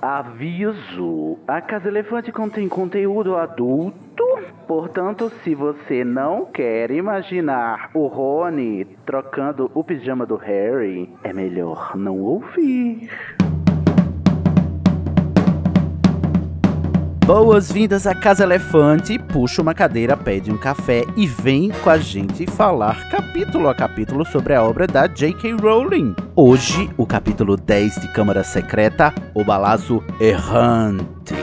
Aviso: a Casa Elefante contém conteúdo adulto. Portanto, se você não quer imaginar o Rony trocando o pijama do Harry, é melhor não ouvir. Boas-vindas à Casa Elefante. Puxa uma cadeira, pede um café e vem com a gente falar capítulo a capítulo sobre a obra da J.K. Rowling. Hoje, o capítulo 10 de Câmara Secreta, O Balazo Errante.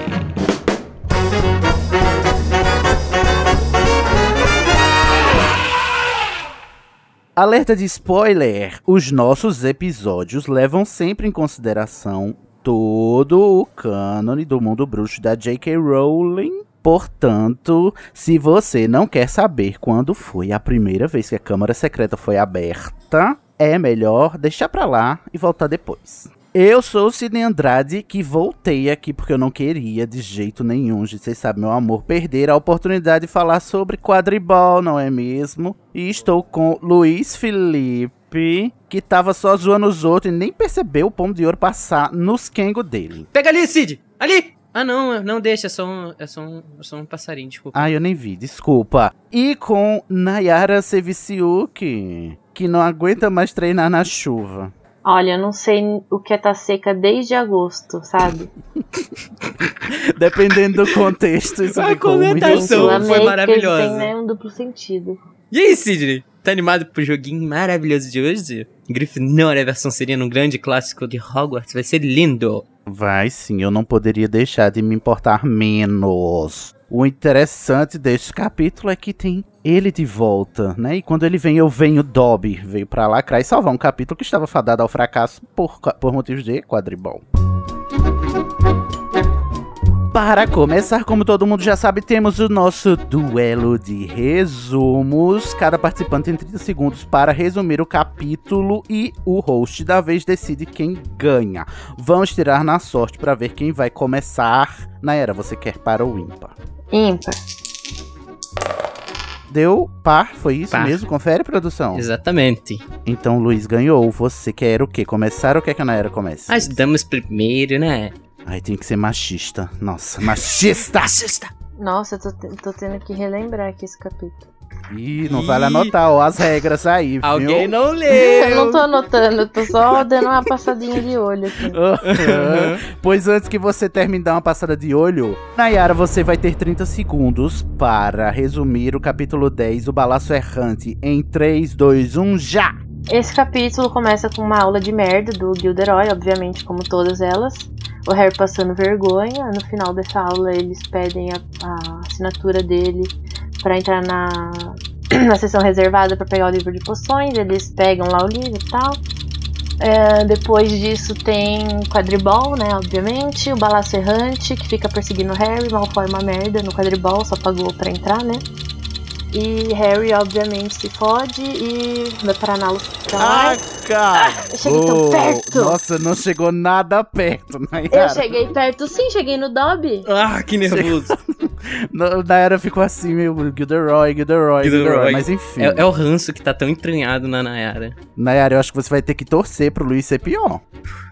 Alerta de spoiler: os nossos episódios levam sempre em consideração todo o cânone do mundo bruxo da J.K. Rowling. Portanto, se você não quer saber quando foi a primeira vez que a Câmara Secreta foi aberta, é melhor deixar pra lá e voltar depois. Eu sou o Sidney Andrade, que voltei aqui porque eu não queria de jeito nenhum, vocês sabem, meu amor, perder a oportunidade de falar sobre quadribol, não é mesmo? E estou com Luiz Felipe, que tava só zoando os outros e nem percebeu o pomo de ouro passar nos Kengo dele. Pega ali, Cid! Ali! Ah, não, não deixa, é só um, é só um, é só um passarinho, desculpa. Ah, eu nem vi, desculpa. E com Nayara Seviciuk, que não aguenta mais treinar na chuva. Olha, eu não sei o que é tá seca desde agosto, sabe? Dependendo do contexto, isso A ficou muito comentação. eu foi maravilhosa. Tem né, um duplo sentido. E aí, Sidney? Tá animado pro joguinho maravilhoso de hoje? Grifinória, a versão seria um grande clássico de Hogwarts. Vai ser lindo. Vai sim, eu não poderia deixar de me importar menos. O interessante deste capítulo é que tem ele de volta, né? E quando ele vem, eu venho Dobby, veio pra lacrar e salvar um capítulo que estava fadado ao fracasso por, por motivos de quadribol. Para começar, como todo mundo já sabe, temos o nosso duelo de resumos. Cada participante tem 30 segundos para resumir o capítulo e o host da vez decide quem ganha. Vamos tirar na sorte para ver quem vai começar. Naera, você quer para ou ímpar? Ímpar. Deu par, foi isso Par. mesmo? Confere, produção. Exatamente. Então, Luiz ganhou. Você quer o quê? Começar ou quer que a Naera comece? As damas primeiro, né? Ai, tem que ser machista. Nossa, machista! Assista! Nossa, eu tô, te- tô tendo que relembrar aqui esse capítulo. Ih, não vale anotar, ó, as regras aí, viu? Alguém não Eu leu. não tô anotando, eu tô só dando uma passadinha de olho aqui. Aham. pois antes que você termine de dar uma passada de olho, Nayara, você vai ter 30 segundos para resumir o capítulo 10, o Balaço Errante, em 3, 2, 1, já! Esse capítulo começa com uma aula de merda do Gilderoy, obviamente, como todas elas. O Harry passando vergonha. No final dessa aula, eles pedem a, a assinatura dele pra entrar na, na sessão reservada pra pegar o livro de poções. Eles pegam lá o livro e tal. É, depois disso tem quadribol, né? Obviamente. O balaço errante que fica perseguindo o Harry. Malfoy é uma merda no quadribol, só pagou pra entrar, né? E Harry, obviamente, se fode e vai parar na hospitalar. cara! eu cheguei tão perto. Nossa, não chegou nada perto, Eu Nayara. cheguei perto sim, cheguei no Dobby. Ah, que nervoso. Nayara ficou assim, meio Gilderoy, Gilderoy, Gilderoy, Gilderoy. mas enfim. É, é o ranço que tá tão entranhado na Nayara. Nayara, eu acho que você vai ter que torcer pro Luiz ser pior.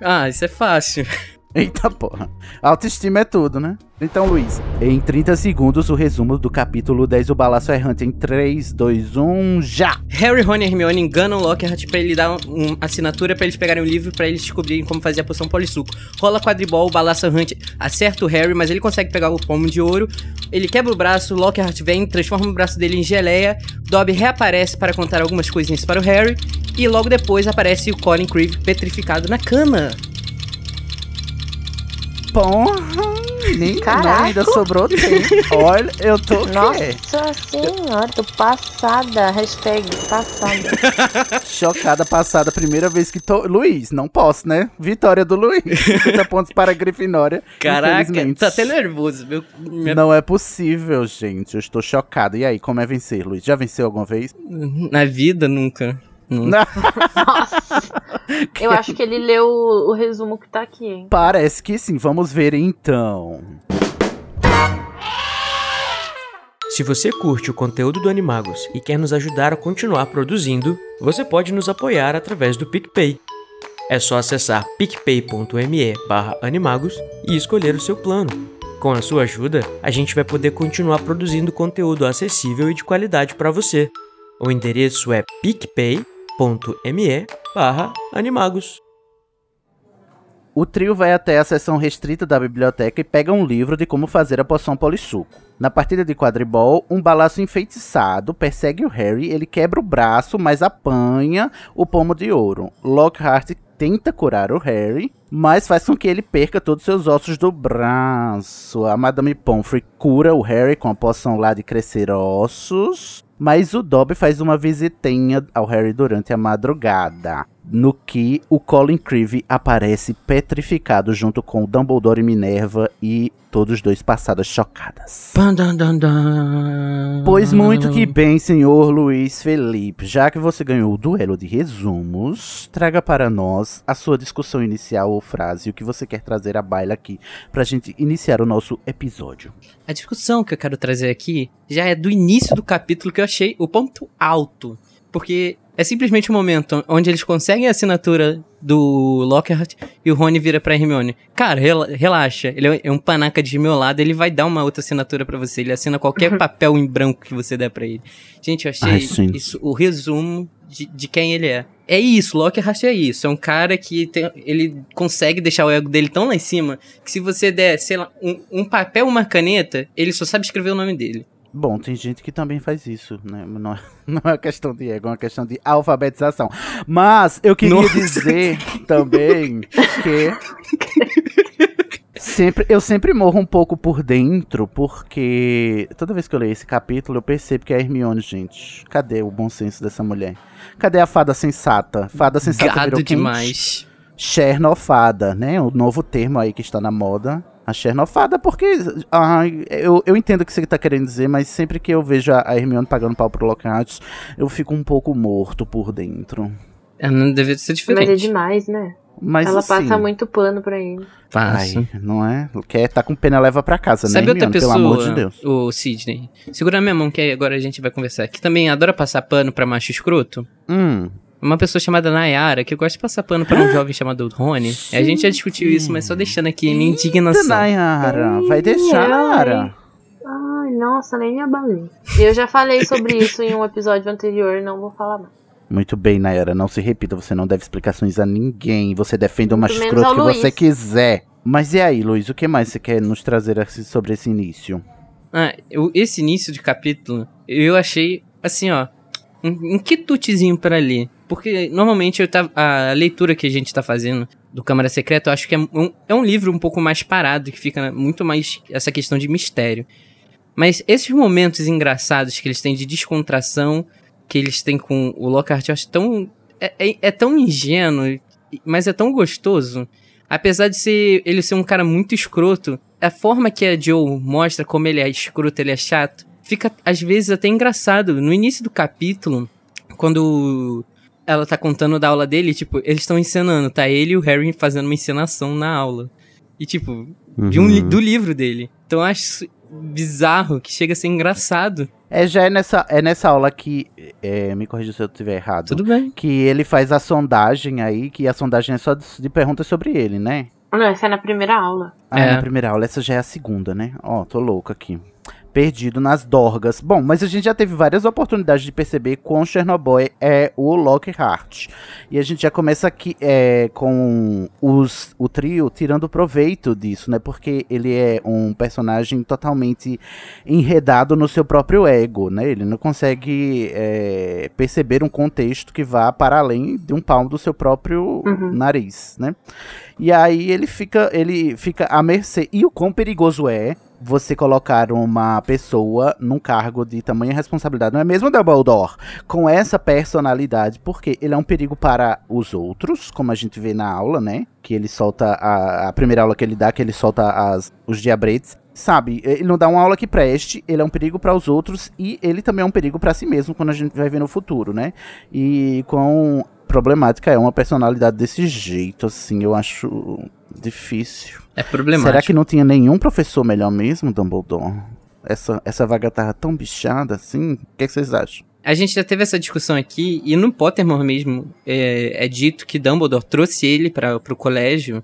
Ah, isso é fácil. Eita porra. Autoestima é tudo, né? Então, Luiz, em 30 segundos, o resumo do capítulo 10, o Balaço Errante, em 3, 2, 1, já! Harry, Ron e Hermione enganam Lockhart pra ele dar um- uma assinatura pra eles pegarem o livro pra eles descobrirem como fazer a poção polissuco. Rola quadribol, o balaço errante acerta o Harry, mas ele consegue pegar o pomo de ouro. Ele quebra o braço, Lockhart vem, transforma o braço dele em geleia. Dobby reaparece para contar algumas coisinhas para o Harry. E logo depois aparece o Colin Creevy petrificado na cama. Porra! Nem, Caraca. não, ainda sobrou tempo. Olha, eu tô? Nossa senhora, tô passada. Hashtag passada. Chocada, passada, primeira vez que tô... Luiz, não posso, né? Vitória do Luiz. 50 pontos para a Grifinória. Caraca, tá até nervoso. Meu, minha- Não é possível, gente. Eu estou chocado. E aí, como é vencer, Luiz? Já venceu alguma vez? Na vida, nunca. Nunca. Nossa. Eu acho que ele leu o, o resumo que tá aqui, hein? Parece que sim. Vamos ver então. Se você curte o conteúdo do Animagos e quer nos ajudar a continuar produzindo, você pode nos apoiar através do PicPay. É só acessar picpay.me barra animagos e escolher o seu plano. Com a sua ajuda, a gente vai poder continuar produzindo conteúdo acessível e de qualidade para você. O endereço é picpay.me barra animagos. O trio vai até a seção restrita da biblioteca e pega um livro de como fazer a poção polissuco. Na partida de quadribol, um balaço enfeitiçado persegue o Harry, ele quebra o braço, mas apanha o pomo de ouro. Lockhart tenta curar o Harry, mas faz com que ele perca todos os seus ossos do braço. A Madame Pomfrey cura o Harry com a poção lá de crescer ossos, mas o Dobby faz uma visitinha ao Harry durante a madrugada no que o Colin Creevy aparece petrificado junto com Dumbledore e Minerva e todos dois passadas chocadas. Pois muito que bem, senhor Luiz Felipe, já que você ganhou o duelo de resumos, traga para nós a sua discussão inicial ou frase, o que você quer trazer à baila aqui pra gente iniciar o nosso episódio. A discussão que eu quero trazer aqui já é do início do capítulo que eu achei o ponto alto. Porque é simplesmente um momento onde eles conseguem a assinatura do Lockhart e o Rony vira pra Hermione. Cara, relaxa, ele é um panaca de meu lado, ele vai dar uma outra assinatura para você. Ele assina qualquer papel em branco que você der para ele. Gente, eu achei Ai, isso o resumo de, de, quem ele é. É isso, Lockhart é isso. É um cara que tem, ele consegue deixar o ego dele tão lá em cima que se você der, sei lá, um, um papel, uma caneta, ele só sabe escrever o nome dele. Bom, tem gente que também faz isso, né? Não, é, não é uma questão de ego, é uma questão de alfabetização. Mas eu queria Nossa. dizer também que sempre, eu sempre morro um pouco por dentro, porque toda vez que eu leio esse capítulo, eu percebo que é a Hermione, gente. Cadê o bom senso dessa mulher? Cadê a fada sensata? Fada sensata Gado virou demais. Chernofada, né? O novo termo aí que está na moda a Chernofada, porque ah, eu, eu entendo o que você está querendo dizer, mas sempre que eu vejo a Hermione pagando pau pro Lockhart, eu fico um pouco morto por dentro. É, não deve ser diferente. Mas é demais, né? Mas, Ela assim, passa muito pano pra ele. Passa. Ai, não é? Quer tá com pena leva pra casa, Sabe né, outra pessoa, pelo amor de Deus. O Sidney. Segura minha mão que agora a gente vai conversar. Que também adora passar pano pra macho escroto. Hum. Uma pessoa chamada Nayara, que eu gosto de passar pano pra um jovem chamado Rony. A gente já discutiu isso, mas só deixando aqui minha indignação. Nayara, vai deixar, Nayara. Ai, nossa, nem me abalei. Eu já falei sobre isso em um episódio anterior, não vou falar mais. Muito bem, Nayara, não se repita, você não deve explicações a ninguém. Você defende o macho escroto que Luiz. você quiser. Mas e aí, Luiz, o que mais você quer nos trazer sobre esse início? Ah, eu, esse início de capítulo, eu achei, assim, ó, um, um quitutezinho para ler. Porque normalmente tava, a leitura que a gente tá fazendo do Câmara Secreta, eu acho que é um, é um livro um pouco mais parado, que fica muito mais essa questão de mistério. Mas esses momentos engraçados que eles têm de descontração, que eles têm com o Lockhart, eu acho tão. É, é, é tão ingênuo, mas é tão gostoso. Apesar de ser ele ser um cara muito escroto, a forma que a Joe mostra como ele é escroto, ele é chato, fica às vezes até engraçado. No início do capítulo, quando ela tá contando da aula dele, tipo, eles estão encenando, tá ele e o Harry fazendo uma encenação na aula. E, tipo, uhum. de um li uhum. do livro dele. Então eu acho bizarro, que chega a ser engraçado. É, já é nessa, é nessa aula que. É, me corrija se eu estiver errado. Tudo bem. Que ele faz a sondagem aí, que a sondagem é só de, de perguntas sobre ele, né? Não, essa é na primeira aula. Ah, é. na primeira aula. Essa já é a segunda, né? Ó, oh, tô louca aqui perdido nas dorgas. Bom, mas a gente já teve várias oportunidades de perceber quão Chernobyl é o Lockhart. E a gente já começa aqui é, com os, o trio tirando proveito disso, né? Porque ele é um personagem totalmente enredado no seu próprio ego, né? Ele não consegue é, perceber um contexto que vá para além de um palmo do seu próprio uhum. nariz, né? E aí ele fica, ele fica à mercê. E o quão perigoso é você colocar uma pessoa num cargo de tamanha responsabilidade, não é mesmo, Dumbledore? Com essa personalidade, porque ele é um perigo para os outros, como a gente vê na aula, né? Que ele solta a, a primeira aula que ele dá, que ele solta as, os diabretes. Sabe, ele não dá uma aula que preste, ele é um perigo para os outros e ele também é um perigo para si mesmo quando a gente vai ver no futuro, né? E com problemática é uma personalidade desse jeito, assim, eu acho difícil. É problemático. Será que não tinha nenhum professor melhor mesmo, Dumbledore? Essa, essa vaga tava tão bichada assim? O que, é que vocês acham? A gente já teve essa discussão aqui, e no Pottermore mesmo é, é dito que Dumbledore trouxe ele para pro colégio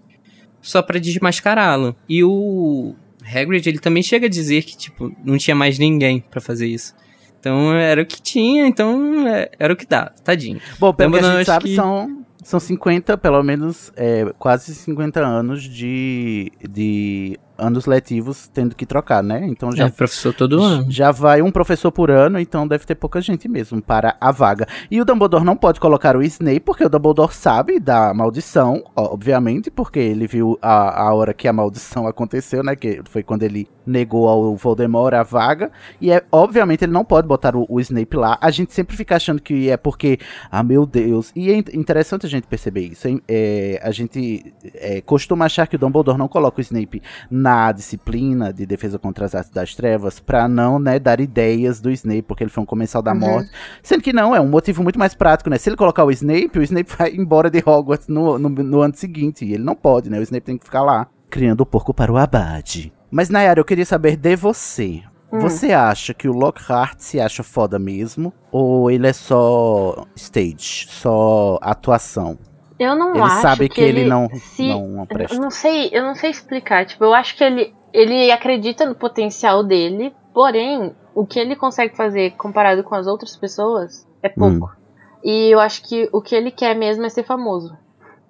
só para desmascará-lo. E o Hagrid, ele também chega a dizer que, tipo, não tinha mais ninguém para fazer isso. Então era o que tinha, então é, era o que dá, tadinho. Bom, pelo que a gente sabe, que- são, são 50, pelo menos, é, quase 50 anos de, de anos letivos tendo que trocar, né? Então já É, professor todo ano. Já vai um professor por ano, então deve ter pouca gente mesmo para a vaga. E o Dumbledore não pode colocar o Snape, porque o Dumbledore sabe da maldição, obviamente, porque ele viu a, a hora que a maldição aconteceu, né? Que foi quando ele negou ao Voldemort a vaga. E é, obviamente, ele não pode botar o, o Snape lá. A gente sempre fica achando que é porque, ah, meu Deus. E é in- interessante a gente perceber isso. hein? É, a gente é, costuma achar que o Dumbledore não coloca o Snape na disciplina de defesa contra as artes das trevas pra não, né, dar ideias do Snape, porque ele foi um comensal da Uhum. morte. Sendo que não, é um motivo muito mais prático, né? Se ele colocar o Snape, o Snape vai embora de Hogwarts no, no, no ano seguinte. E ele não pode, né? O Snape tem que ficar lá, criando o porco para o abade. Mas, Nayara, eu queria saber de você. Hum. Você acha que o Lockhart se acha foda mesmo? Ou ele é só stage, só atuação? Eu não Ele acho sabe que, ele, não, se- não presta. Eu não sei, eu não sei explicar. Tipo, eu acho que ele, ele acredita no potencial dele, porém, o que ele consegue fazer comparado com as outras pessoas é pouco. Hum. E eu acho que o que ele quer mesmo é ser famoso.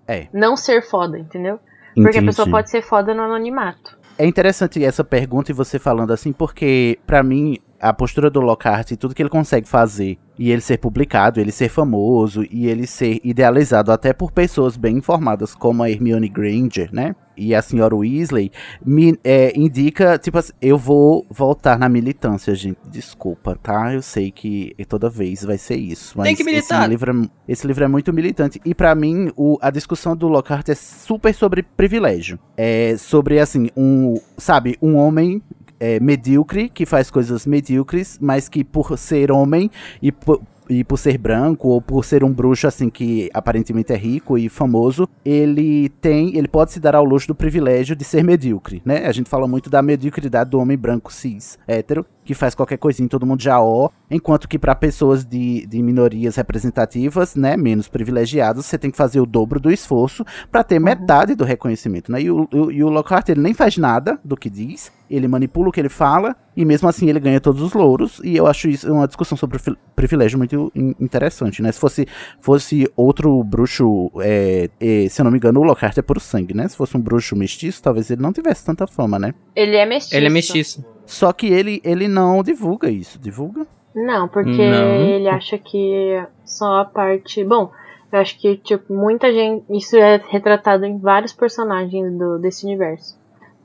É. Não ser foda, entendeu? Porque a pessoa Entendi. pode ser foda no anonimato. É interessante essa pergunta e você falando assim, porque pra mim a postura do Lockhart e tudo que ele consegue fazer e ele ser publicado, ele ser famoso e ele ser idealizado até por pessoas bem informadas como a Hermione Granger, né? E a senhora Weasley me é, indica, tipo assim, eu vou voltar na militância, gente. Desculpa, tá? Eu sei que toda vez vai ser isso. Mas Tem que militar. Esse livro, é, esse livro é muito militante. E pra mim, o, a discussão do Lockhart é super sobre privilégio. É sobre, assim, um, sabe, um homem é, medíocre, que faz coisas medíocres, mas que por ser homem e por, e por ser branco, ou por ser um bruxo, assim, que aparentemente é rico e famoso, ele tem, ele pode se dar ao luxo do privilégio de ser medíocre, né? A gente fala muito da mediocridade do homem branco cis, hétero, que faz qualquer coisinha, todo mundo já ó, enquanto que para pessoas de, de minorias representativas, né, menos privilegiadas, você tem que fazer o dobro do esforço para ter metade do reconhecimento, né? E o, o, e o Lockhart, ele nem faz nada do que diz, ele manipula o que ele fala, e mesmo assim ele ganha todos os louros, e eu acho isso uma discussão sobre privilégio muito in- interessante, né? Se fosse, fosse outro bruxo, é, é, se eu não me engano, o Lockhart é puro sangue, né? Se fosse um bruxo mestiço, talvez ele não tivesse tanta fama, né? Ele é mestiço. Ele é mestiço. Só que ele, ele não divulga isso, divulga? Não, porque Não. ele acha que só a parte. Bom, eu acho que, tipo, muita gente. Isso é retratado em vários personagens do, desse universo.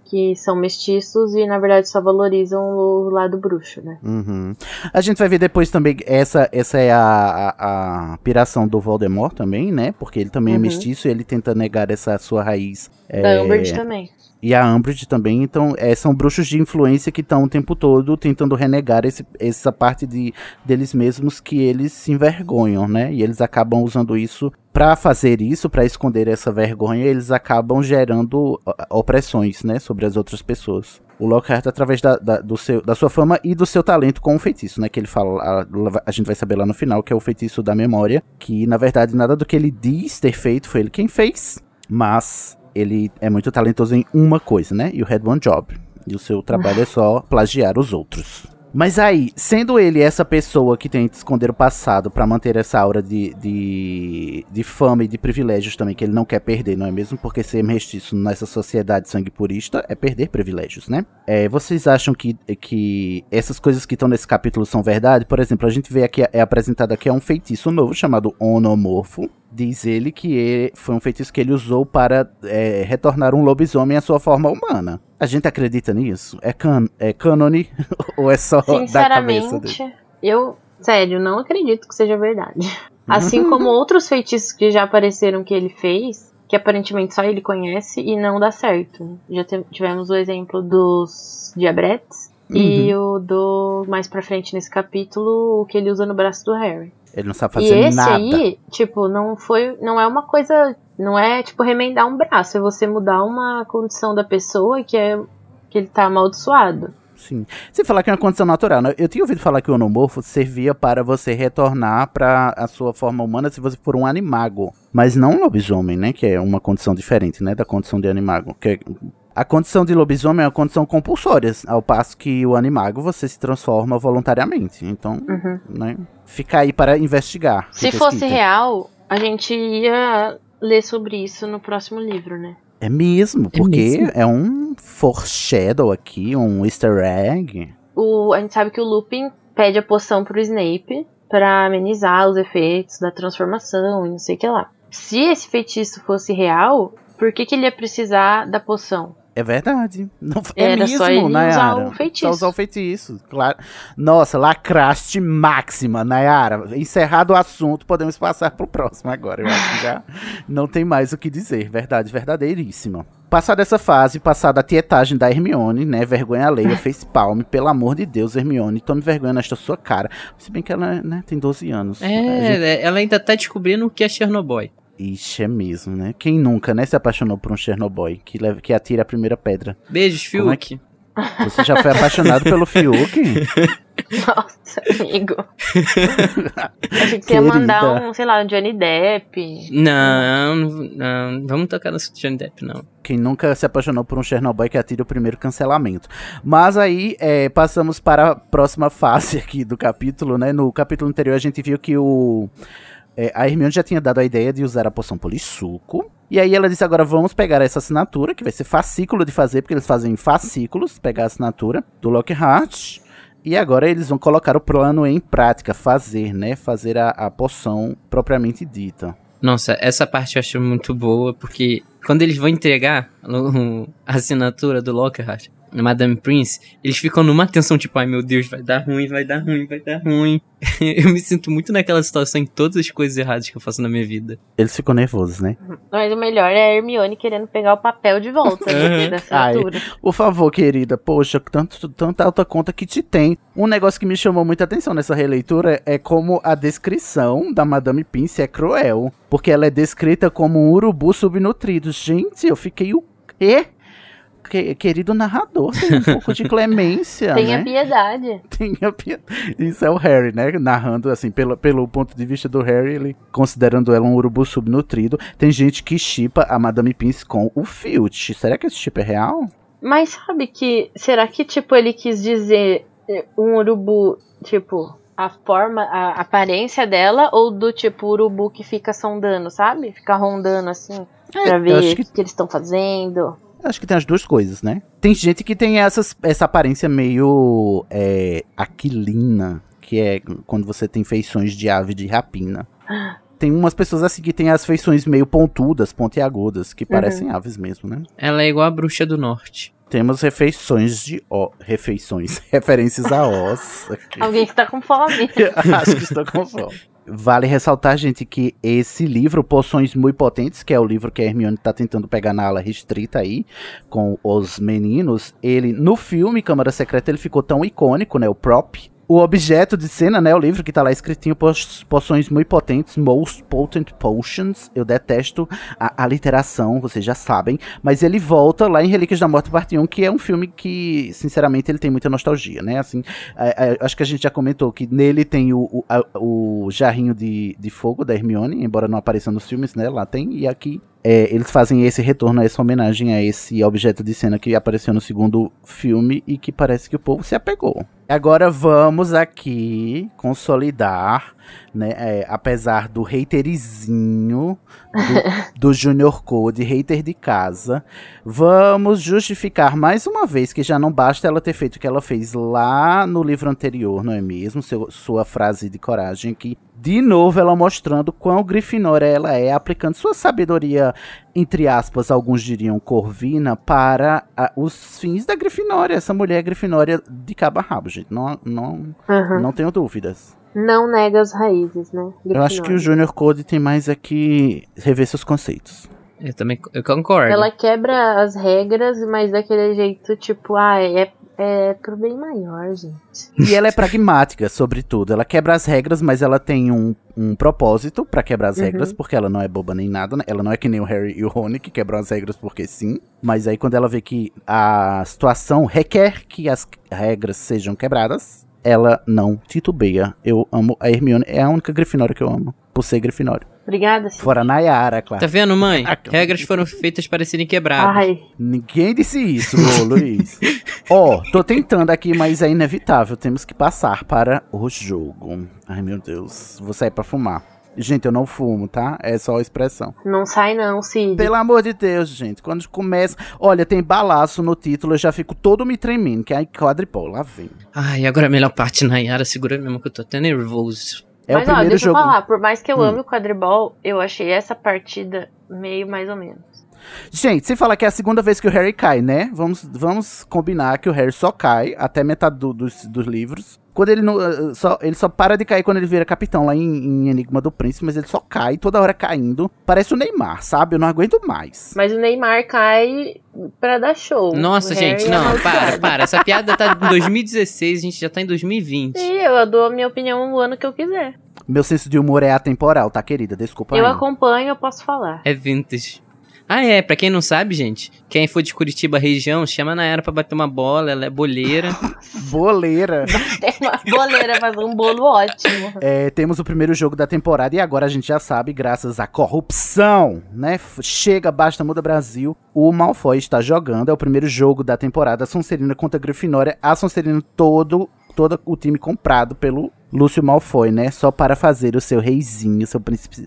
Que são mestiços e, na verdade, só valorizam o lado bruxo, né? Uhum. A gente vai ver depois também, essa, essa é a, a, a piração do Voldemort também, né? Porque ele também é Uhum. mestiço e ele tenta negar essa sua raiz. Da é, Umbridge também. E a Umbridge também, então é, são bruxos de influência que estão o tempo todo tentando renegar esse, essa parte de, deles mesmos que eles se envergonham, né? E eles acabam usando isso Pra fazer isso, pra esconder essa vergonha, eles acabam gerando opressões, né, sobre as outras pessoas. O Lockhart, através da, da, do seu, da sua fama e do seu talento com o feitiço, né? Que ele fala, a, a gente vai saber lá no final, que é o feitiço da memória. Que, na verdade, nada do que ele diz ter feito foi ele quem fez. Mas ele é muito talentoso em uma coisa, né? You had one job. E o seu trabalho é só plagiar os outros. Mas aí, sendo ele essa pessoa que tenta esconder o passado pra manter essa aura de, de, de fama e de privilégios também, que ele não quer perder, não é mesmo? Porque ser mestiço nessa sociedade sangue purista é perder privilégios, né? É, vocês acham que, que essas coisas que estão nesse capítulo são verdade? Por exemplo, a gente vê aqui, é apresentado aqui é um feitiço novo chamado Onomorfo. Diz ele que ele, foi um feitiço que ele usou para é, retornar um lobisomem à sua forma humana. A gente acredita nisso? É, can é cânone ou é só da cabeça dele? Sinceramente, eu, sério, não acredito que seja verdade. Assim como outros feitiços que já apareceram que ele fez, que aparentemente só ele conhece e não dá certo. Já tivemos o exemplo dos diabretes e Uhum. o do mais pra frente nesse capítulo, o que ele usa no braço do Harry. Ele não sabe E fazer esse nada. aí, tipo, não foi, não é uma coisa, não é tipo remendar um braço, é você mudar uma condição da pessoa que é que ele tá amaldiçoado. Sim. Sem falar que é uma condição natural. Né? Eu tinha ouvido falar que o onomorfo servia para você retornar para a sua forma humana se você for um animago. Mas não um lobisomem, né? Que é uma condição diferente, né? Da condição de animago. Que é a condição de lobisomem é uma condição compulsória, ao passo que o animago você se transforma voluntariamente. Então, Uhum. né, fica aí para investigar. Se fosse real, a gente ia ler sobre isso no próximo livro, né? É mesmo, É porque mesmo. é um foreshadow aqui, um easter egg. O, a gente sabe que o Lupin pede a poção pro Snape pra amenizar os efeitos da transformação e não sei o que lá. Se esse feitiço fosse real, por que, que ele ia precisar da poção? É verdade. Não, é Era mesmo, só ele usar Nayara. o feitiço. Só usar o feitiço, claro. Nossa, lacraste máxima, Nayara. Encerrado o assunto, podemos passar pro próximo agora. Eu acho que já não tem mais o que dizer. Verdade, verdadeiríssima. Passada essa fase, passada a tietagem da Hermione, né? Vergonha alheia, fez palme. Pelo amor de Deus, Hermione, tome vergonha nesta sua cara. Se bem que ela, né, tem 12 anos. A gente- É, ela ainda tá descobrindo o que é Chernobyl. Ixi, é mesmo, né? Quem nunca, né, se apaixonou por um Chernobyl que, leva, que atira a primeira pedra? Beijos, é Fiuk. Você já foi apaixonado pelo Fiuk? Nossa, amigo. Achei que você ia mandar um, sei lá, um Johnny Depp. Não, não, vamos tocar no Johnny Depp, não. Quem nunca se apaixonou por um Chernobyl que atira o primeiro cancelamento. Mas aí, é, passamos para a próxima fase aqui do capítulo, né? No capítulo anterior a gente viu que o... é, a Hermione já tinha dado a ideia de usar a poção polissuco. E aí ela disse, agora vamos pegar essa assinatura, que vai ser fascículo de fazer, porque eles fazem em fascículos, pegar a assinatura do Lockhart. E agora eles vão colocar o plano em prática, fazer, né? Fazer a, a poção propriamente dita. Nossa, essa parte eu acho muito boa, porque quando eles vão entregar a assinatura do Lockhart, Madame Prince, eles ficam numa tensão, tipo, ai meu Deus, vai dar ruim, vai dar ruim, vai dar ruim. eu me sinto muito naquela situação em todas as coisas erradas que eu faço na minha vida. Eles ficam nervosos, né? Mas o melhor é a Hermione querendo pegar o papel de volta né, Uhum. da assinatura. Por favor, querida, poxa, tanto, tanta alta conta que te tem. Um negócio que me chamou muita atenção nessa releitura é como a descrição da Madame Pince é cruel. Porque ela é descrita como um urubu subnutrido. Gente, eu fiquei o quê? Que- querido narrador, tem um pouco de clemência, Tenha né? piedade. Tenha pi- Isso é o Harry, né? Narrando, assim, pelo, pelo ponto de vista do Harry, ele considerando ela um urubu subnutrido. Tem gente que chipa a Madame Pince com o Filch. Será que esse chip é real? Mas sabe que. Será que, tipo, ele quis dizer eh, um urubu, tipo, a forma, a aparência dela, ou do tipo urubu que fica sondando, sabe? Fica rondando assim, pra ver o que... que- eles estão fazendo. Acho que tem as duas coisas, né? Tem gente que tem essas, essa aparência meio é, aquilina, que é quando você tem feições de ave de rapina. Tem umas pessoas assim que tem as feições meio pontudas, pontiagudas, que parecem aves mesmo, né? Ela é igual a bruxa do norte. Temos refeições de ó, refeições, referências a os. Alguém que tá com fome. Acho que estou com fome. Vale ressaltar, gente, que esse livro, Poções Muito Potentes, que é o livro que a Hermione tá tentando pegar na ala restrita aí, com os meninos, ele, no filme Câmara Secreta, ele ficou tão icônico, né, o prop. O objeto de cena, né, o livro que tá lá escritinho, po- Poções Muito Potentes, Most Potent Potions. Eu detesto a aliteração, vocês já sabem. Mas ele volta lá em Relíquias da Morte, parte 1, que é um filme que, sinceramente, ele tem muita nostalgia, né, assim... É, é, acho que a gente já comentou que nele tem o, o, a- o jarrinho de, de fogo da Hermione, embora não apareça nos filmes, né? Lá tem. E aqui é, eles fazem esse retorno, essa homenagem a esse objeto de cena que apareceu no segundo filme e que parece que o povo se apegou. Agora vamos aqui consolidar, né? é, apesar do haterizinho do, do Junior Code, hater de casa, Vamos justificar mais uma vez que já não basta ela ter feito o que ela fez lá no livro anterior, não é mesmo? Seu- sua frase de coragem aqui. De novo, ela mostrando quão grifinória ela é, aplicando sua sabedoria, entre aspas, alguns diriam corvina, para ah, os fins da grifinória. Essa mulher é grifinória de cabo a rabo, gente. Não, não, Uhum. não tenho dúvidas. Não nega as raízes, né? Eu acho que o Junior Code tem mais aqui rever seus conceitos. Eu também eu concordo. Ela quebra as regras, mas daquele jeito, tipo, ah, é, É pro bem maior, gente. E ela é pragmática, sobretudo. Ela quebra as regras, mas ela tem um, um propósito pra quebrar as Uhum. regras, porque ela não é boba nem nada, né? Ela não é que nem o Harry e o Rony, que quebram as regras porque sim. Mas aí quando ela vê que a situação requer que as regras sejam quebradas, ela não titubeia. Eu amo a Hermione, é a única Grifinória que eu amo, por ser Grifinória. Obrigada, sim. Fora a Nayara, claro. Tá vendo, mãe? Ah, Regras foram feitas para serem quebradas. Ai, Ninguém disse isso, ô Luiz. Ó, tô tentando aqui, mas é inevitável. Temos que passar para o jogo. Ai, meu Deus. Vou sair pra fumar. Gente, eu não fumo, tá? É só expressão. não sai não, Cid. Pelo amor de Deus, gente. Quando começa. Olha, tem balaço no título, eu já fico todo me tremendo. Que aí quadripol, lá vem. Ai, agora a melhor parte, Nayara, segura mesmo que eu tô até nervoso. É Mas o ó, primeiro deixa jogo. eu falar, por mais que eu Hum. ame o quadribol, eu achei essa partida meio mais ou menos. Gente, sem falar que é a segunda vez que o Harry cai, né? Vamos, vamos combinar que o Harry só cai até metade do- dos, dos livros. Quando ele não. eh, Só, ele só para de cair quando ele vira capitão lá em, em Enigma do Príncipe, mas ele só cai toda hora caindo. Parece o Neymar, sabe? Eu não aguento mais. Mas o Neymar cai pra dar show. Nossa, O gente, é não, amaldiçoado. para, para. Essa piada tá em 2016, a gente já tá em 2020. Sim, eu dou a minha opinião no ano que eu quiser. Meu senso de humor é atemporal, tá, querida? Desculpa eu aí. acompanho, eu posso falar. É vintage. Ah, é, pra quem não sabe, gente, quem for de Curitiba região, chama a Nayara pra bater uma bola, ela é boleira. Boleira. Tem uma boleira fazer um bolo ótimo. É, temos o primeiro jogo da temporada e agora a gente já sabe, graças à corrupção, né? Chega, basta, muda Brasil. O Malfoy está jogando, é o primeiro jogo da temporada. A Sonserina contra a Grifinória. A Sonserina todo, todo o time comprado pelo Lúcio Malfoy, né? Só para fazer o seu reizinho, seu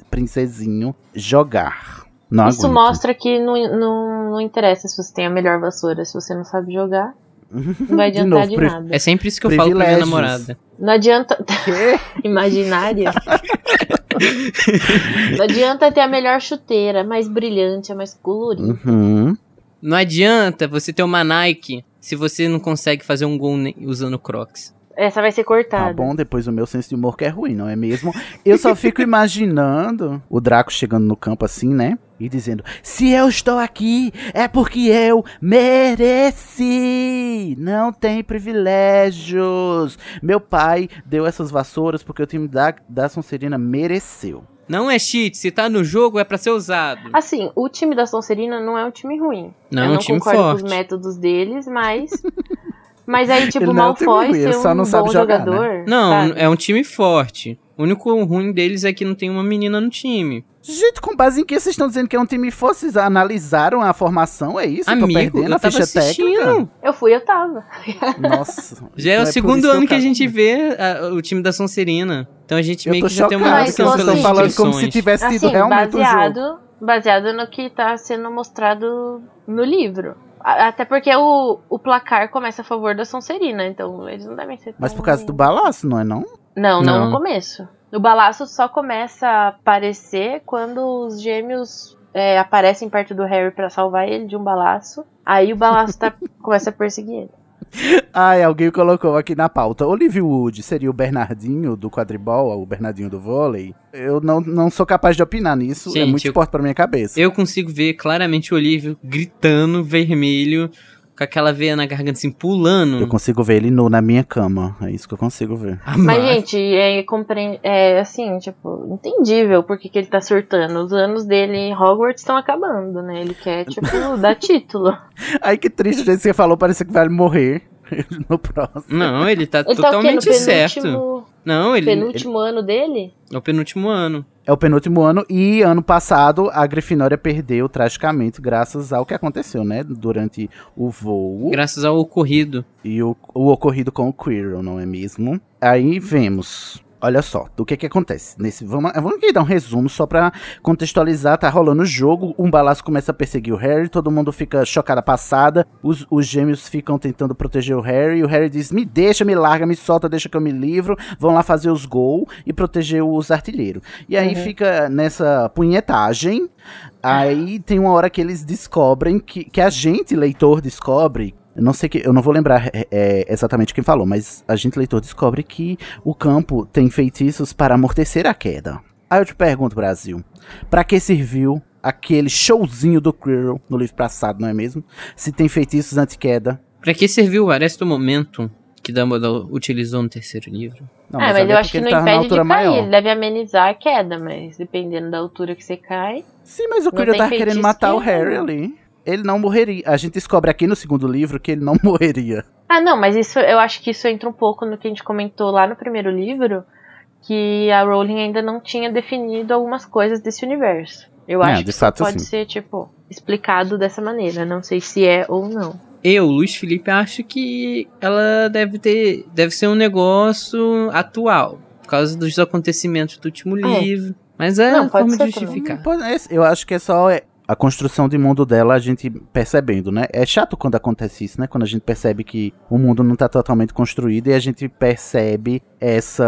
princesinho jogar. Não Isso aguento. mostra que não, não, não interessa se você tem a melhor vassoura, se você não sabe jogar. Não vai De adiantar novo, de, nada. É sempre isso que eu falo pra minha namorada. Não adianta. Imaginária. não adianta ter a melhor chuteira, mais brilhante, a mais colorida. Uhum. Não adianta você ter uma Nike se você não consegue fazer um gol usando Crocs. Essa vai ser Tá cortada. bom, depois o meu senso de humor que é ruim, não é mesmo? Eu só fico imaginando o Draco chegando no campo assim, né? E dizendo: Se eu estou aqui, é porque eu mereci! Não tem privilégios! Meu pai deu essas vassouras porque o time da, da Sonserina mereceu. Não é cheat, se tá no jogo é pra ser usado. Assim, o time da Sonserina não é um time ruim. Não, eu é um não time concordo forte. com os métodos deles, mas. Mas aí, tipo, o é um time Malfoy ruim, ser só um não bom sabe jogar, né? jogador. Não, sabe? é um time forte. O único ruim deles é que não tem uma menina no time. Gente, com base em que vocês estão dizendo que é um time forte? Vocês analisaram a formação? É isso? eu tô Amigo, perdendo eu a tava ficha assistindo. técnica? Eu fui, eu tava. Nossa. Já é então o por segundo ano que, a eu gente vê a- o time da Sonserina. Então a gente Eu meio que já tem uma que noção assim, estão pelas falando como se tivesse tido Assim, realmente um jogo. baseado, baseado no que tá sendo mostrado no livro. Até porque o, o placar começa a favor da Sonserina, então eles não devem ser Mas tão por causa do balaço, não é não? Não, não, Não. no começo. O balaço só começa a aparecer quando os gêmeos é, aparecem perto do Harry pra salvar ele de um balaço. Aí o balaço tá- começa a perseguir ele. Ai, alguém colocou aqui na pauta. Olivia Wood seria o Bernardinho do quadribol, o Bernardinho do vôlei? Eu não, não sou capaz de opinar nisso, é Gente, muito eu- forte pra minha cabeça. Eu consigo ver claramente o Olívio gritando, vermelho, com aquela veia na garganta assim, pulando. Eu consigo ver ele nu na minha cama, é isso que eu consigo ver. Ah, Mas, gente, é, compre... é assim, tipo, entendível por que ele tá surtando. Os anos dele em Hogwarts estão acabando, né? Ele quer, tipo, dar título. Ai, que triste, que você falou, parece que vai morrer no próximo. Não, ele tá Ele tá totalmente certo. penúltimo, Não, ele, penúltimo ano dele? ele- é o penúltimo ano. É o penúltimo ano e ano passado a Grifinória perdeu tragicamente graças ao que aconteceu, né? Durante o voo Graças ao ocorrido. e o, o ocorrido com o Quirrell, não é mesmo? Aí vemos. Olha só, do que que acontece. Nesse, vamos, vamos aqui dar um resumo só pra contextualizar. Tá rolando o jogo, um balaço começa a perseguir o Harry, todo mundo fica chocada passada. Os, os gêmeos ficam tentando proteger o Harry. E o Harry diz: Me deixa, me larga, me solta, deixa que eu me livro. Vão lá fazer os gols e proteger os artilheiros. E aí Uhum. fica nessa punhetagem. Aí tem uma hora que eles descobrem que, que a gente, leitor, descobre. Eu não sei que, eu não vou lembrar é, é, exatamente quem falou, mas a gente, leitor, descobre que o campo tem feitiços para amortecer a queda. Aí eu te pergunto, Brasil, pra que serviu aquele showzinho do Quirrell no livro passado, não é mesmo? Se tem feitiços anti-queda. Pra que serviu o Arresto Momento que Dumbledore utilizou no terceiro livro? Não, é, mas ali eu é acho que não na impede de cair. maior. Ele deve amenizar a queda, mas dependendo da altura que você cai. Sim, mas o Quirrell tava querendo feitiço matar o que- Harry ali. Ele não morreria. A gente descobre aqui no segundo livro que ele não morreria. Ah, não, mas isso eu acho que isso entra um pouco no que a gente comentou lá no primeiro livro, que a Rowling ainda não tinha definido algumas coisas desse universo. Eu É, acho de que isso fato, pode sim. ser, tipo, explicado dessa maneira. Não sei se é ou não. Eu, Luiz Felipe, acho que ela deve ter. Deve ser um negócio atual. Por causa dos acontecimentos do último É. livro. Mas é Não, a pode forma de também. justificar. É- Eu acho que é só é, a construção de mundo dela a gente percebendo, né? É chato quando acontece isso, né? Quando a gente percebe que o mundo não tá totalmente construído e a gente percebe essa.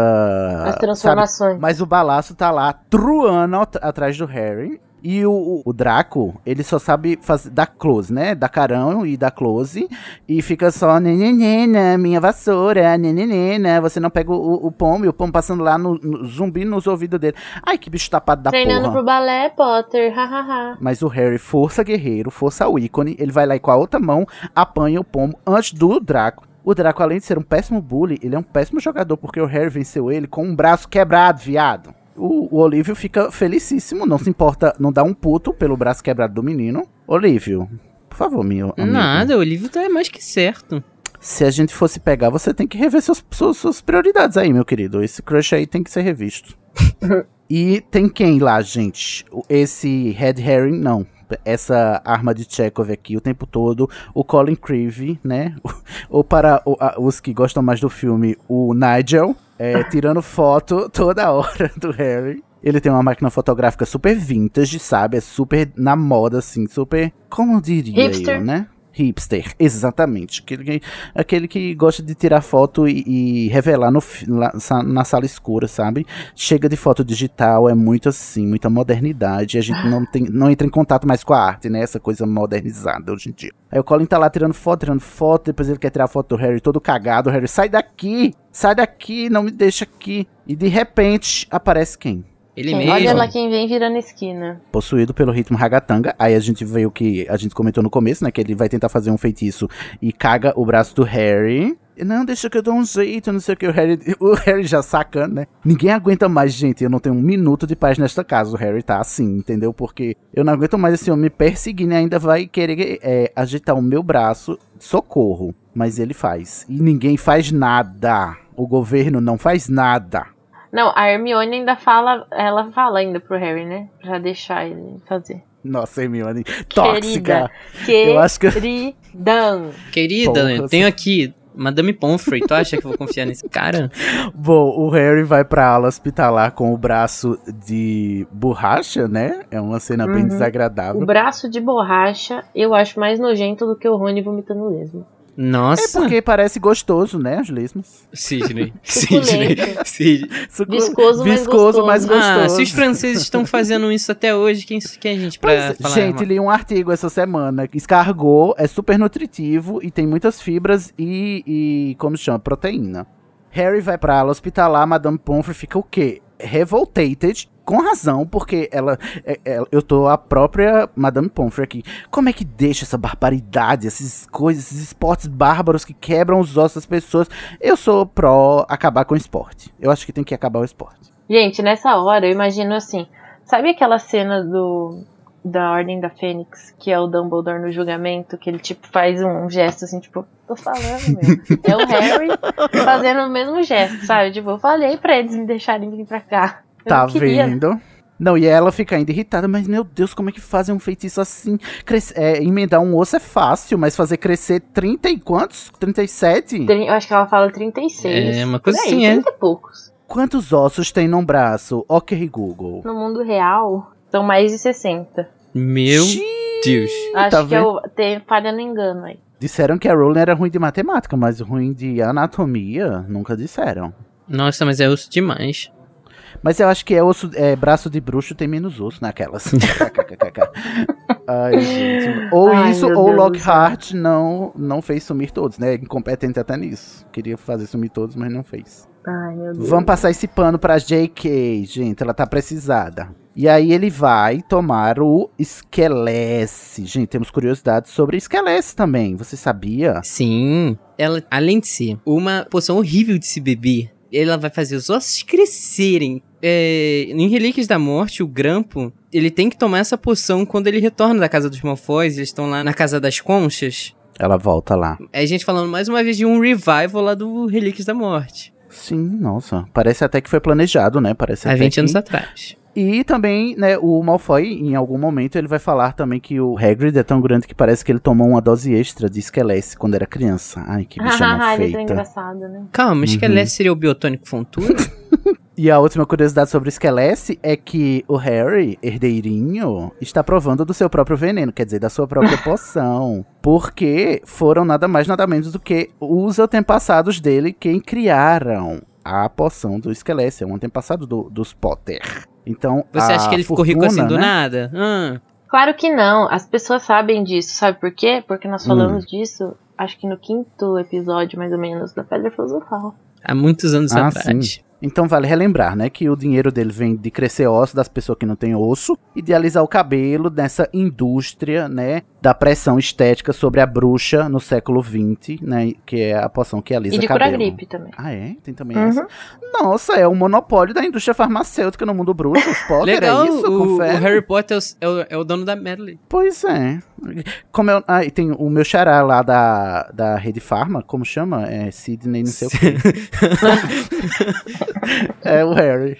As sabe? transformações. Mas o balaço tá lá truando at- atrás do Harry. E o, o- Draco, ele só sabe fazer, dar close, né? Dar carão e dar close. E fica só, nenenena, minha vassoura, nenenena. Você não pega o, o pomo e o pomo passando lá no, no zumbi nos ouvidos dele. Ai, que bicho tapado da Treinando porra. pro balé, Potter, hahaha. Mas o Harry, força guerreiro, força o ícone, ele vai lá e com a outra mão apanha o pomo antes do Draco. O Draco, além de ser um péssimo bully, ele é um péssimo jogador, porque o Harry venceu ele com um braço quebrado, viado. O, o Olívio fica felicíssimo, não se importa, não dá um puto pelo braço quebrado do menino. Olívio, por favor, meu amigo. Nada, o livro tá mais que certo. Se a gente fosse pegar, você tem que rever seus, suas, suas prioridades aí, meu querido. Esse crush aí tem que ser revisto. e tem quem lá, gente? Esse Red Herring, não. Essa arma de Chekhov aqui o tempo todo. O Colin Creevy, né? Ou para os que gostam mais do filme, o Nigel. É, tirando foto toda hora do Harry. Ele tem uma máquina fotográfica super vintage, sabe? É super na moda, assim, super. Como diria Hipster. eu, né? Hipster, exatamente. Aquele que, aquele que gosta de tirar foto e, e revelar no, sa- na sala escura, sabe? Chega de foto digital, é muito assim, muita modernidade. A gente não, tem, não entra em contato mais com a arte, né? Essa coisa modernizada hoje em dia. Aí o Colin tá lá tirando foto, tirando foto, depois ele quer tirar foto do Harry todo cagado. O Harry, sai daqui! Sai daqui, não me deixa aqui. E de repente aparece quem? Ele Quem- mesmo. Olha lá quem vem virando esquina. possuído pelo ritmo ragatanga. Aí a gente vê o que a gente comentou no começo, né? Que ele vai tentar fazer um feitiço e caga o braço do Harry. E, Não, deixa que eu dou um jeito, não sei o que. O Harry, o Harry já sacando, né? Ninguém aguenta mais, gente. Eu não tenho um minuto de paz nesta casa. O Harry tá assim, entendeu? Porque eu não aguento mais esse homem me perseguindo e ainda vai querer é, agitar o meu braço. Socorro. Mas ele faz. E ninguém faz nada. O governo não faz nada. Não, a Hermione ainda fala, ela fala ainda pro Harry, né? Pra deixar ele fazer. Nossa, Hermione. Tóxica. Querida. Eu acho que- Queridão. Querida, Porra, eu tenho aqui Madame Pomfrey. Tu acha que eu vou confiar nesse cara? Bom, o Harry vai pra ala hospitalar com o braço de borracha, né? É uma cena bem Uhum. desagradável. O braço de borracha eu acho mais nojento do que o Rony vomitando lesma. É Nossa. porque parece gostoso, né, as lesmas? Sidney. Sidney. Sidney. Viscoso, mas Viscoso, mas gostoso. Ah, se os franceses estão fazendo isso até hoje, quem, quem é a gente pra Pois, falar? gente, li um artigo essa semana. Escargot é super nutritivo e tem muitas fibras e, e como se chama? Proteína. Harry vai pra ala hospitalar, Madame Pomfrey fica o quê? Revoltated, com razão, porque ela, é- é- Eu tô a própria Madame Pomfrey aqui. Como é que deixa essa barbaridade, essas coisas, esses esportes bárbaros que quebram os ossos das pessoas? Eu sou pró acabar com o esporte. Eu acho que tem que acabar o esporte. Gente, nessa hora eu imagino assim. Sabe aquela cena do da Ordem da Fênix, que é o Dumbledore no julgamento, que ele tipo faz um gesto assim, tipo, tô falando, meu. É o Harry fazendo o mesmo gesto, sabe? Tipo, eu falei pra eles me deixarem vir pra cá. Eu Tá não queria. vendo? Não, e ela fica ainda irritada, mas meu Deus, como é que fazem um feitiço assim? Cres- é, emendar um osso é fácil, mas fazer crescer 30 e quantos? 37? Trin- Eu acho que ela fala 36. É, uma coisa aí, assim, é. 30 e poucos. Quantos ossos tem num braço? Ok, Google. No mundo real, são mais de 60. Meu Xiii, Deus. Acho tá que eu vendo? tenho falha no engano aí. Disseram que a Rowling era ruim de matemática, mas ruim de anatomia nunca disseram. Nossa, mas é osso demais. Mas eu acho que é osso, é, braço de bruxo tem menos osso naquelas. Ai, gente. Ou Ai, isso, ou Deus Lockhart não, não fez sumir todos, né? Incompetente até nisso. Queria fazer sumir todos, mas não fez. Ai, meu Deus. Vamos passar esse pano pra JK, gente. Ela tá precisada. E aí ele vai tomar o Esquelece. Gente, temos curiosidades sobre Esquelece também. Você sabia? Sim. Ela, além de ser uma poção horrível de se beber, ela vai fazer os ossos crescerem. É, em Relíquias da Morte, o Grampo, ele tem que tomar essa poção quando ele retorna da Casa dos Malfoys. Eles estão lá na Casa das Conchas. Ela volta lá. É a gente falando mais uma vez de um revival lá do Relíquias da Morte. Sim, nossa. Parece até que foi planejado, né? Parece Há até 20 que... anos atrás. E também, né, o Malfoy, em algum momento, ele vai falar também que o Hagrid é tão grande que parece que ele tomou uma dose extra de Esquelece quando era criança. Ai, que bicha mal Ah, ele é tão feita. engraçado, né? Calma, que Uhum. seria o biotônico fontura? E a última curiosidade sobre o Esquelece é que o Harry, herdeirinho, está provando do seu próprio veneno, quer dizer, da sua própria poção. Porque foram nada mais, nada menos do que os antepassados dele quem criaram a poção do Esquelece. É um antepassado do- dos Potter. Então, Você a acha que ele ficou rico assim fortuna, do né? nada? Ah, Claro que não. As pessoas sabem disso. Sabe por quê? Porque nós Hum. falamos disso, acho que no quinto episódio, mais ou menos, da Pedra Filosofal. há muitos anos Ah, atrás. Então vale relembrar, né, que o dinheiro dele vem de crescer osso das pessoas que não têm osso e de alisar o cabelo nessa indústria, né, da pressão estética sobre a bruxa no século XX, né, que é a poção que alisa E de cabelo. curar gripe também. Ah, é? Tem também Uhum. essa? Nossa, é o monopólio da indústria farmacêutica no mundo bruxo. Os Potter, Legal, é isso? o, o? Harry Potter é o, é o- é dono da Medley. Pois é. Como eu, ah, tem o meu xará lá da, da Rede Farma, como chama? É Sidney não sei o quê. é o Harry.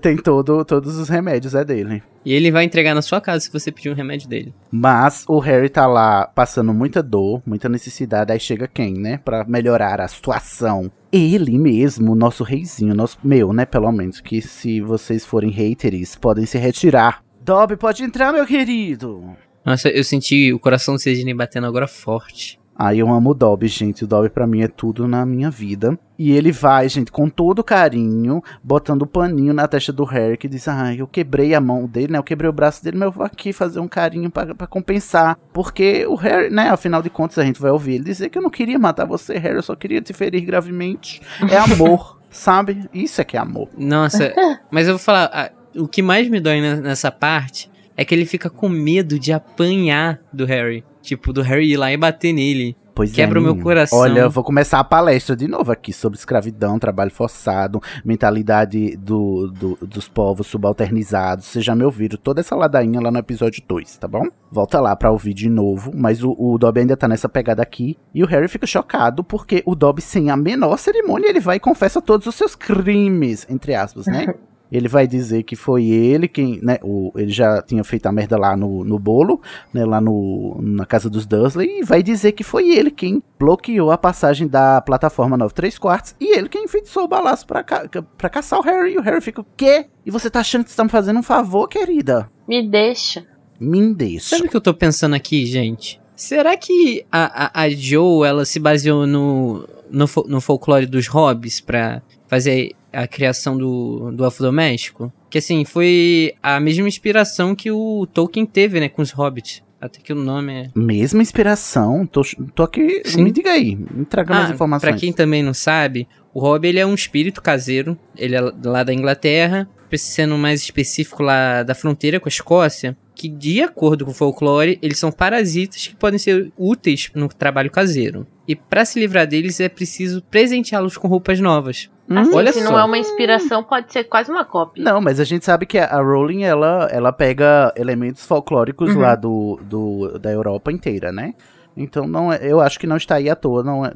Tem todo, todos os remédios, é dele. E ele vai entregar na sua casa se você pedir um remédio dele. Mas o Harry tá lá passando muita dor, muita necessidade. Aí chega quem, né? Pra melhorar a situação. Ele mesmo, nosso reizinho, nosso, meu, né? Pelo menos. Que se vocês forem haters, podem se retirar. Dobby, pode entrar, meu querido. Nossa, eu senti o coração do Sidney batendo agora forte. Aí eu amo o Dobby, gente. O Dobby pra mim é tudo na minha vida. E ele vai, gente, com todo carinho, botando o paninho na testa do Harry, que diz: Ai, eu quebrei a mão dele, né? Eu quebrei o braço dele, mas eu vou aqui fazer um carinho pra, pra compensar. Porque o Harry, né? Afinal de contas, a gente vai ouvir ele dizer que eu não queria matar você, Harry, eu só queria te ferir gravemente. É amor, sabe? Isso é que é amor. Nossa, mas eu vou falar, o que mais me dói ne- nessa parte é que ele fica com medo de apanhar do Harry. Tipo, do Harry ir lá e bater nele. Pois Quebra é, o meu coração. Olha, eu vou começar a palestra de novo aqui sobre escravidão, trabalho forçado, mentalidade do, do- dos povos subalternizados. Vocês já me ouviram toda essa ladainha lá no episódio 2, tá bom? Volta lá pra ouvir de novo. Mas o, o Dobby ainda tá nessa pegada aqui. E o Harry fica chocado porque o Dobby, sem a menor cerimônia, ele vai e confessa todos os seus crimes, entre aspas, né? Ele vai dizer que foi ele quem, né, o, ele já tinha feito a merda lá no, no bolo, né, lá no, na casa dos Dursley, e vai dizer que foi ele quem bloqueou a passagem da plataforma 9 3 quartos, e ele quem enfeitiçou o balaço pra, ca pra caçar o Harry, e o Harry fica, o quê? E você tá achando que você tá me fazendo um favor, querida? Me deixa. Me deixa. Sabe o que eu tô pensando aqui, gente? Será que a, a, a Joe, ela se baseou no, no, no folclore dos hobbits pra fazer a criação do, do elfo doméstico? Que assim, foi a mesma inspiração que o Tolkien teve, né, com os hobbits. Até que o nome é... Mesma inspiração, tô, tô aqui, Sim. me diga aí, me traga mais Ah, informações. Pra quem também não sabe, o Hobbit ele é um espírito caseiro. Ele é lá da Inglaterra, sendo mais específico lá da fronteira com a Escócia, que de acordo com o folclore, eles são parasitas que podem ser úteis no trabalho caseiro. E pra se livrar deles é preciso presenteá-los com roupas novas. Assim, olha se só. não é uma inspiração, pode ser quase uma cópia. Não, mas a gente sabe que a a Rowling, ela, ela pega elementos folclóricos Uhum. lá do, do, da Europa inteira, né? Então não é, eu acho que não está aí à toa, não é,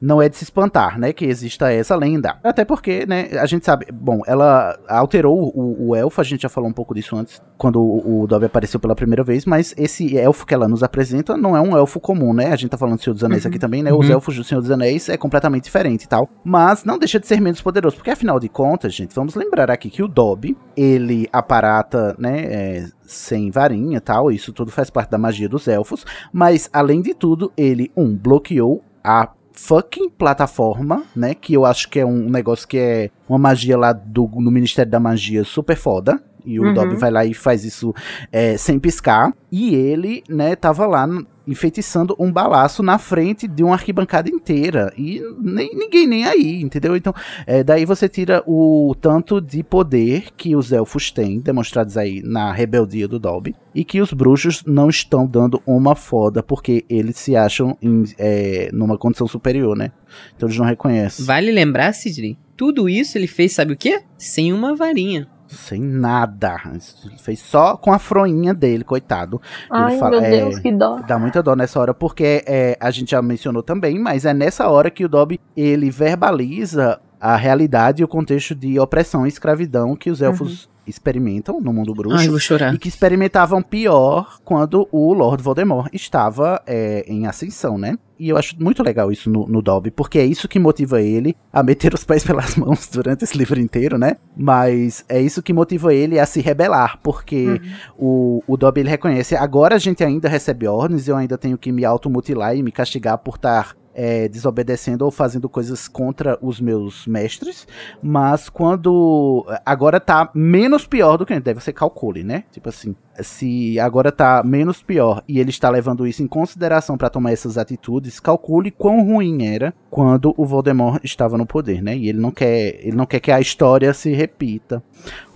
não é de se espantar, né, que exista essa lenda. Até porque, né, a gente sabe, bom, ela alterou o, o elfo, a gente já falou um pouco disso antes, quando o, o Dobby apareceu pela primeira vez, mas esse elfo que ela nos apresenta não é um elfo comum, né? A gente tá falando do Senhor dos Anéis Uhum. aqui também, né? Os Uhum. elfos do Senhor dos Anéis é completamente diferente e tal. Mas não deixa de ser menos poderoso, porque afinal de contas, gente, vamos lembrar aqui que o Dobby, ele aparata, né, é, sem varinha e tal, isso tudo faz parte da magia dos elfos, mas além de tudo, ele, um, bloqueou a fucking plataforma, né, que eu acho que é um negócio que é uma magia lá do, no Ministério da Magia super foda, e o Uhum. Dobby vai lá e faz isso é, sem piscar. E ele, né, tava lá enfeitiçando um balaço na frente de uma arquibancada inteira. E nem, ninguém nem aí, entendeu? Então, é, daí você tira o tanto de poder que os elfos têm, demonstrados aí na rebeldia do Dobby, e que os bruxos não estão dando uma foda porque eles se acham em, é, numa condição superior, né? Então eles não reconhecem. Vale lembrar, Sidney, tudo isso ele fez, sabe o quê? Sem uma varinha. Sem nada. Ele fez só com a froinha dele, coitado. Ai, ele fala, meu é, Deus, que dó. Dá muita dó nessa hora, porque é, a gente já mencionou também, mas é nessa hora que o Dobby ele verbaliza a realidade e o contexto de opressão e escravidão que os elfos experimentam no mundo bruxo. Ai, vou chorar. E que experimentavam pior quando o Lord Voldemort estava é, em ascensão, né? E eu acho muito legal isso no, no Dobby, porque é isso que motiva ele a meter os pés pelas mãos durante esse livro inteiro, né? Mas é isso que motiva ele a se rebelar, porque o, o Dobby ele reconhece, agora a gente ainda recebe ordens, eu ainda tenho que me automutilar e me castigar por estar é, desobedecendo ou fazendo coisas contra os meus mestres, mas quando agora tá menos pior do que deve você calcule, né? Tipo assim, se agora tá menos pior e ele está levando isso em consideração para tomar essas atitudes, calcule quão ruim era quando o Voldemort estava no poder, né? E ele não quer, ele não quer que a história se repita.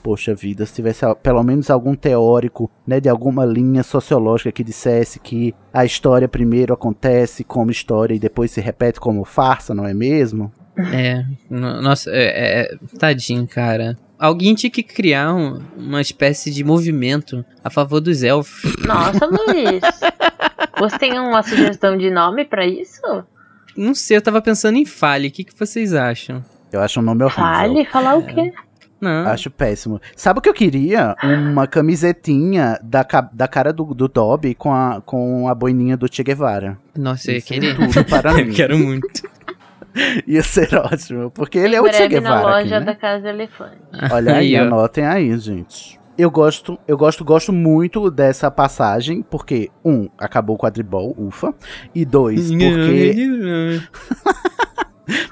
Poxa vida, se tivesse pelo menos algum teórico, né, de alguma linha sociológica que dissesse que a história primeiro acontece como história e depois se repete como farsa, não é mesmo? É, no- nossa, é, é- tadinho, cara. Alguém tinha que criar um- uma espécie de movimento a favor dos elfos. Nossa, Luiz. Você tem uma sugestão de nome pra isso? Não sei, eu tava pensando em Fale. O que, que vocês acham? Eu acho um nome horrível. Fale, falar o quê? Não. Acho péssimo. Sabe o que eu queria? Uma camisetinha da, da cara do, do Dobby com a, com a boininha do Che Guevara. Nossa, eu Isso é querer. tudo para mim. eu quero muito. Ia ser ótimo, porque ele em é o Che breve na Guevara aqui, loja né? da Casa Elefante. Olha aí, ó. anotem aí, gente. Eu gosto, eu gosto, gosto muito dessa passagem, porque, um, acabou o quadribol, ufa. E dois, porque.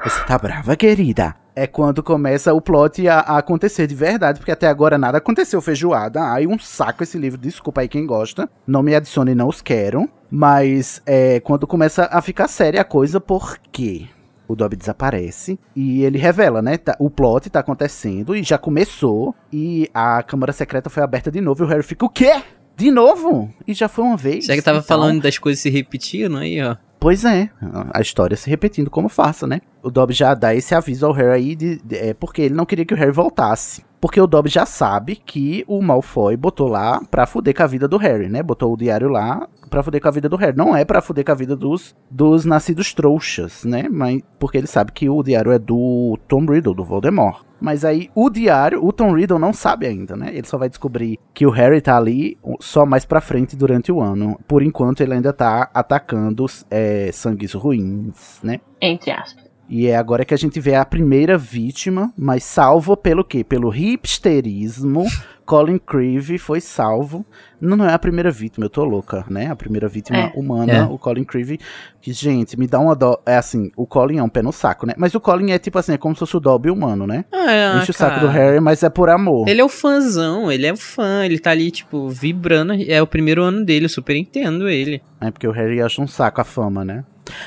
Você tá brava, querida? É quando começa o plot a, a acontecer de verdade, porque até agora nada aconteceu feijoada. Ai, um saco esse livro, desculpa aí quem gosta. Não me adicione, não os quero. Mas é quando começa a ficar séria a coisa, porque o Dobby desaparece e ele revela, né? tá- o plot tá acontecendo e já começou. E a Câmara Secreta foi aberta de novo e o Harry fica, o quê? De novo? E já foi uma vez. Já que tava Então, falando das coisas se repetindo aí, ó. Pois é, a história se repetindo como farsa, né? O Dobby já dá esse aviso ao Harry aí, de, de- é, porque ele não queria que o Harry voltasse. Porque o Dobby já sabe que o Malfoy botou lá pra fuder com a vida do Harry, né? Botou o diário lá pra fuder com a vida do Harry. Não é pra fuder com a vida dos, dos nascidos trouxas, né? Mas porque ele sabe que o diário é do Tom Riddle, do Voldemort. Mas aí o diário, o Tom Riddle não sabe ainda, né? Ele só vai descobrir que o Harry tá ali só mais pra frente durante o ano. Por enquanto ele ainda tá atacando é, sangues ruins, né? Entre aspas. E é agora que a gente vê a primeira vítima, mas salvo pelo quê? Pelo hipsterismo. Colin Creevy foi salvo. Não, não é a primeira vítima, eu tô louca, né? A primeira vítima É. humana, É. o Colin Creevy. Que, gente, me dá uma dó. É assim, o Colin é um pé no saco, né? Mas o Colin é tipo assim, é como se fosse o Dobby humano, né? Ah, Enche o saco cara. do Harry, mas é por amor. Ele é o fãzão, ele é o fã, ele tá ali, tipo, vibrando. É o primeiro ano dele, eu super entendo ele. É porque o Harry acha um saco a fama, né?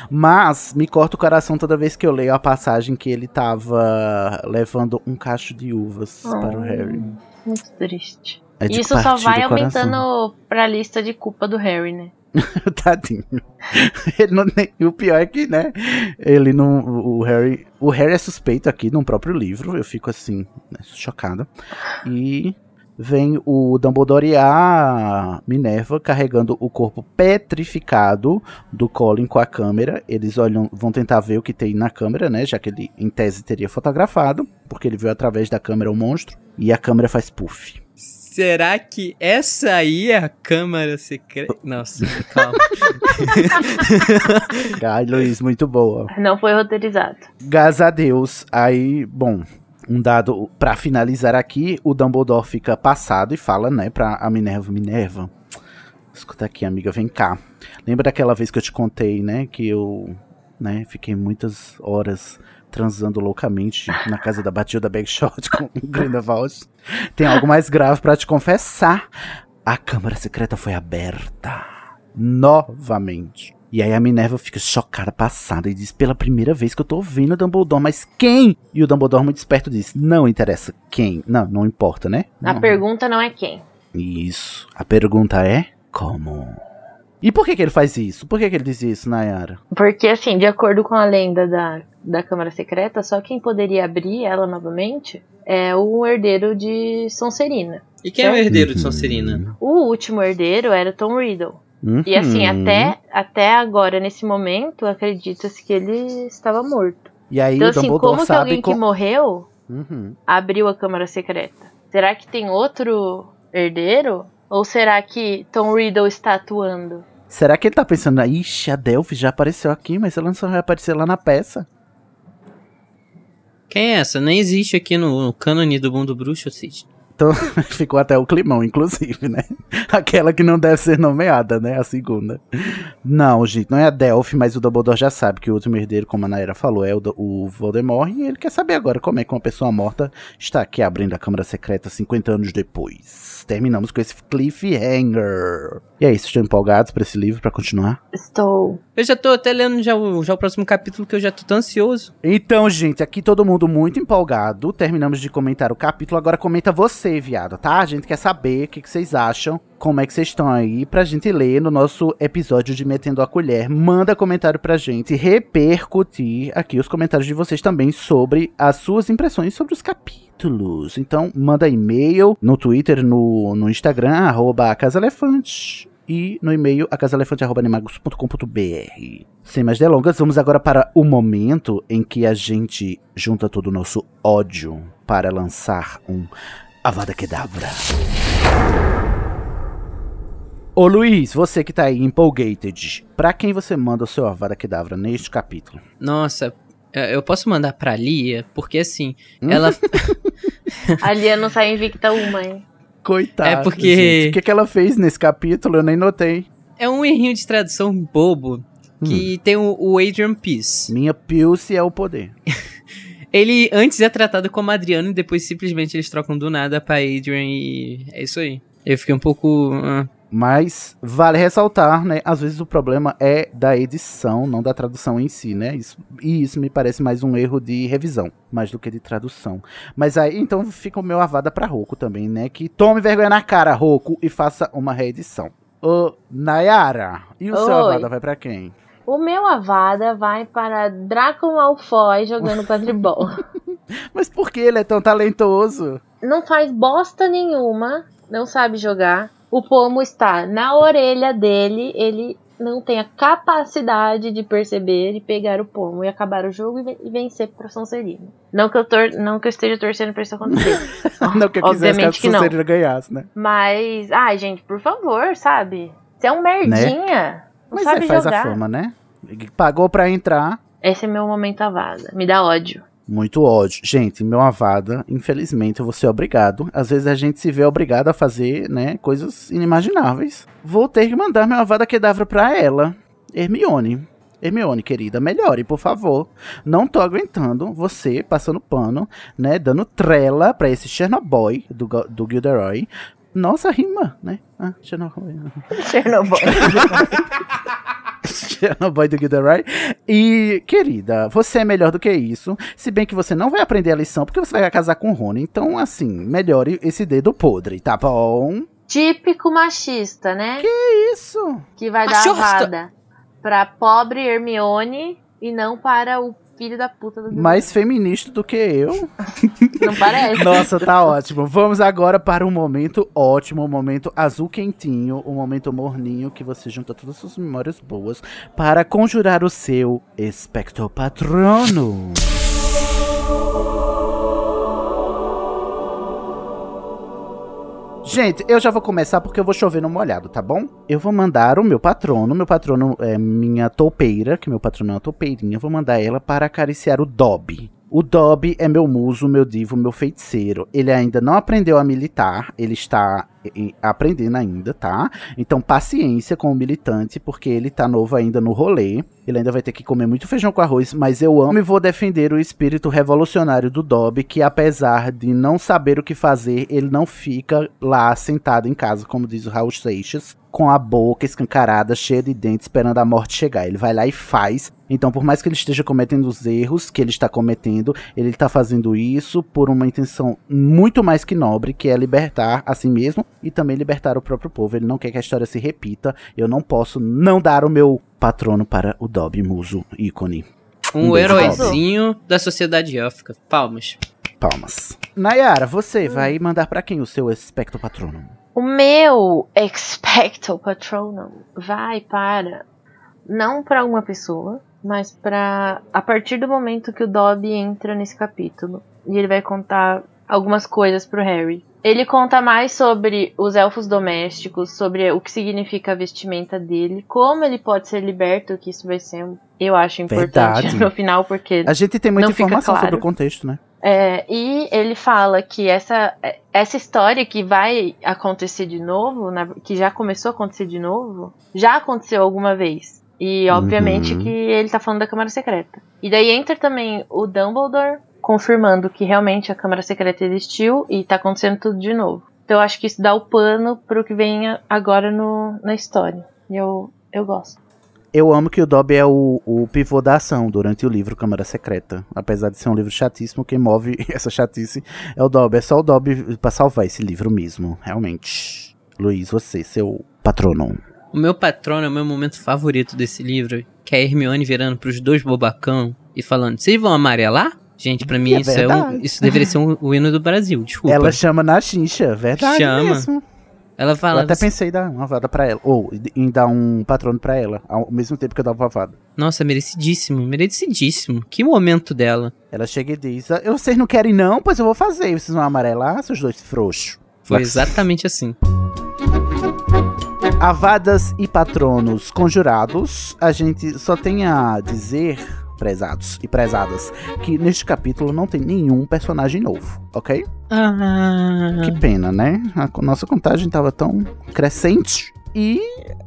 Mas me corta o coração toda vez que eu leio a passagem que ele tava levando um cacho de uvas para o Oh. Harry. Muito triste. É Isso só vai aumentando pra lista de culpa do Harry, né? Tadinho. Não, o pior é que, né? Ele não. O Harry. O Harry é suspeito aqui no próprio livro. Eu fico assim, né, chocada. E vem o Dumbledore e a Minerva carregando o corpo petrificado do Colin com a câmera. Eles olham, vão tentar ver o que tem na câmera, né? Já que ele, em tese, teria fotografado. Porque ele viu através da câmera o monstro. E a câmera faz puff. Será que essa aí é a câmara secreta? Nossa, calma. Ai, Luiz, muito boa. Não foi roteirizado. Graças a Deus. Aí, bom, um dado pra finalizar aqui, o Dumbledore fica passado e fala, né, pra a Minerva, Minerva, escuta aqui, amiga, vem cá. Lembra daquela vez que eu te contei, né, que eu, né, fiquei muitas horas transando loucamente na casa da Batilda Bagshot com Grindelwald? Tem algo mais grave pra te confessar. A câmara secreta foi aberta. novamente. E aí a Minerva fica chocada, passada, e diz: pela primeira vez que eu tô ouvindo o Dumbledore, mas quem? E o Dumbledore, muito esperto, diz: não interessa quem. Não, não importa, né? A Não. pergunta não é quem. Isso. A pergunta é: como? E por que, que ele faz isso? Por que, que ele diz isso, Nayara? Porque, assim, de acordo com a lenda da, da Câmara Secreta, só quem poderia abrir ela novamente é o herdeiro de Sonserina. E quem é o herdeiro Uhum. de Sonserina? O último herdeiro era Tom Riddle. E assim, Uhum. até, até agora, nesse momento, acredita-se que ele estava morto. E aí Então, o assim, Dumbledore como que alguém que com- morreu Uhum. abriu a Câmara Secreta? Será que tem outro herdeiro? Ou será que Tom Riddle está atuando? Será que ele tá pensando, ixi, a Delphi já apareceu aqui, mas ela só vai aparecer lá na peça? Quem é essa? Nem existe aqui no, no cânone do mundo bruxo, Cid. Então ficou até o climão, inclusive, né? Aquela que não deve ser nomeada, né? A segunda. Não, gente, não é a Delphi, mas o Dumbledore já sabe que o último herdeiro, como a Naira falou, é o, o Voldemort. E ele quer saber agora como é que uma pessoa morta está aqui abrindo a Câmara Secreta 50 anos depois. Terminamos com esse cliffhanger. E é isso, estão empolgados pra esse livro, pra continuar? Estou. Eu já tô até lendo já o, já o próximo capítulo que eu já tô tão ansioso. Então, gente, aqui todo mundo muito empolgado. Terminamos de comentar o capítulo. Agora comenta você, viado, tá? A gente quer saber o que, que vocês acham. Como é que vocês estão aí pra gente ler no nosso episódio de Metendo a Colher. Manda comentário pra gente repercutir aqui os comentários de vocês também sobre as suas impressões sobre os capítulos. Então, manda e-mail no Twitter, no, no Instagram, arroba Casalefante. E no e-mail acasalefante.animagos.com.br. Sem mais delongas, vamos agora para o momento em que a gente junta todo o nosso ódio para lançar um Avada Kedavra. Ô Luiz, você que tá aí empolgated, pra quem você manda o seu Avada Kedavra neste capítulo? Nossa, é, eu posso mandar pra Lia, porque assim, Hum? ela. A Lia não sai invicta uma, hein? Coitada. É porque- gente. O que, que ela fez nesse capítulo? Eu nem notei. É um errinho de tradução bobo que Hum. tem o, o Adrian Peace. Minha Pilce é o poder. Ele antes é tratado como Adriano e depois simplesmente eles trocam do nada pra Adrian e é isso aí. Eu fiquei um pouco. ah, Mas vale ressaltar, né? Às vezes o problema é da edição, não da tradução em si, né? Isso, e isso me parece mais um erro de revisão, mais do que de tradução. Mas aí, então, fica o meu avada pra Roku também, né? Que tome vergonha na cara, Roku, e faça uma reedição. Ô, Nayara, e o seu Oi. avada vai pra quem? O meu Avada vai para Draco Malfoy jogando quadribol. Mas por que ele é tão talentoso? não faz bosta nenhuma, não sabe jogar. O pomo está na orelha dele, ele não tem a capacidade de perceber e pegar o pomo e acabar o jogo e ven- vencer pro Sonserina. Não que eu, tor não que eu esteja torcendo pra isso acontecer. não que eu quisesse que a Obviamente que não. Sonserina ganhasse, né? Mas, ai, gente, por favor, sabe? Você é um merdinha. Não Mas sabe é, faz jogar. a fama, né? Pagou pra entrar, Esse é meu momento avada. Me dá ódio. Muito ódio. Gente, meu avada, infelizmente, eu vou ser obrigado. Às vezes a gente se vê obrigado a fazer, né, coisas inimagináveis. Vou ter que mandar meu avada quedavra pra ela, Hermione. Hermione, querida, melhore, por favor. Não tô aguentando você passando pano, né, dando trela pra esse Chernobyl do, do Gilderoy. Nossa, rima, né? Ah, Chernobyl. Chernobyl. Chernobyl do Gilderoy. E, querida, você é melhor do que isso. Se bem que você não vai aprender a lição porque você vai casar com o Rony. Então, assim, melhore esse dedo podre, tá bom? Típico machista, né? Isso. Que vai dar Machista. avada pra pobre Hermione e não para o filho da puta do Mais feminista do que eu. Não parece? Nossa, tá ótimo. Vamos agora para um momento ótimo, um momento azul quentinho, um momento morninho que você junta todas as suas memórias boas para conjurar o seu Expecto Patrono. Gente, eu já vou começar porque eu vou chover no molhado, tá bom? Eu vou mandar o meu patrono, meu patrono é minha toupeira, que meu patrono é uma toupeirinha, eu vou mandar ela para acariciar o Dobby. O Dobby é meu muso, meu divo, meu feiticeiro. Ele ainda não aprendeu a militar, ele está aprendendo ainda, tá? Então paciência com o militante, porque ele tá novo ainda no rolê. Ele ainda vai ter que comer muito feijão com arroz, mas eu amo e vou defender o espírito revolucionário do Dobby, que apesar de não saber o que fazer, ele não fica lá sentado em casa, como diz o Raul Seixas, com a boca escancarada, cheia de dentes, esperando a morte chegar. Ele vai lá e faz. Então, por mais que ele esteja cometendo os erros que ele está cometendo, ele está fazendo isso por uma intenção muito mais que nobre, que é libertar a si mesmo e também libertar o próprio povo. Ele não quer que a história se repita. Eu não posso não dar o meu patrono para o Dobby Muso, ícone. Um, Um heróizinho da sociedade élfica. Palmas. Palmas. Nayara, você vai mandar para quem o seu espectro patrono? O meu Expecto Patronum vai para não para uma pessoa, mas para a partir do momento que o Dobby entra nesse capítulo e ele vai contar algumas coisas pro Harry. Ele conta mais sobre os elfos domésticos, sobre o que significa a vestimenta dele, como ele pode ser liberto, que isso vai ser, eu acho, importante Verdade. no final, porque A gente tem muita informação claro. sobre o contexto, né? É, e ele fala que essa, essa história que vai acontecer de novo, na- que já começou a acontecer de novo, já aconteceu alguma vez. E obviamente Uhum. que ele tá falando da Câmara Secreta. E daí entra também o Dumbledore confirmando que realmente a Câmara Secreta existiu e tá acontecendo tudo de novo. Então eu acho que isso dá o pano pro que vem agora no, na história. E eu, eu gosto. Eu amo que o Dobby é o, o pivô da ação durante o livro Câmara Secreta. Apesar de ser um livro chatíssimo, quem move essa chatice é o Dobby. É só o Dobby pra salvar esse livro mesmo, realmente. Luiz, você, seu patrono. O meu patrono é o meu momento favorito desse livro, que é a Hermione virando pros dois bobacão e falando: Vocês vão amarelar? Gente, pra mim É isso, é um, isso deveria ser um, o hino do Brasil, desculpa. Ela chama na chincha, verdade Chama. mesmo. Ela Eu fala: até "Você- pensei em dar uma vada pra ela. Ou em dar um patrono pra ela, ao mesmo tempo que eu dava uma vada. Nossa, merecidíssimo, merecidíssimo. Que momento dela. Ela chega e diz: "Ah, Vocês não querem, não? Pois eu vou fazer. Vocês vão amarelar, seus dois frouxos. Foi exatamente assim. Avadas e patronos conjurados, a gente só tem a dizer, prezados e prezadas, que neste capítulo não tem nenhum personagem novo, ok? Ah, Que pena, né? A nossa contagem tava tão crescente. E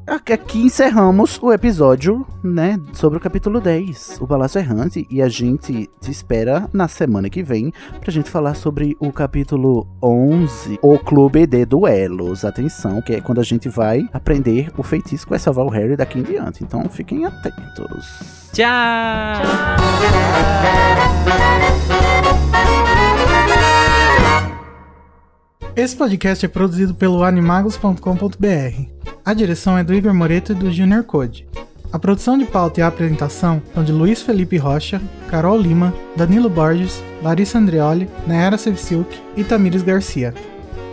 aqui- encerramos o episódio, né, sobre o capítulo 10, o Palácio Errante, e a gente te espera na semana que vem pra gente falar sobre o capítulo 11, o Clube de Duelos. Atenção, que é quando a gente vai aprender o feitiço que vai salvar o Harry daqui em diante. Então fiquem atentos. tchau. Esse podcast é produzido pelo animagos.com.br. A direção é do Igor Moreto e do Junior Code. A produção de pauta e a apresentação são de Luiz Felipe Rocha, Carol Lima, Danilo Borges, Larissa Andreoli, Nayara Sevciuk e Tamires Garcia.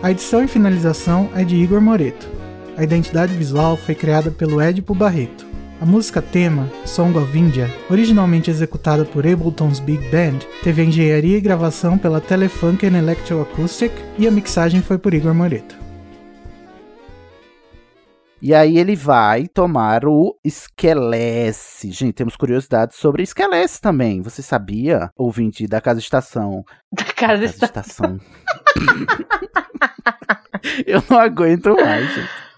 A edição e finalização é de Igor Moreto. A identidade visual foi criada pelo Edipo Barreto. A música tema, Song of India, originalmente executada por Ableton's Big Band, teve a engenharia e gravação pela Telefunken Electroacoustic e a mixagem foi por Igor Moreto. E aí ele vai tomar o Esquelece. Gente, temos curiosidades sobre Esquelece também. Você sabia, ouvinte da Casa Estação? Da casa Casa está Estação. Eu não aguento mais, gente.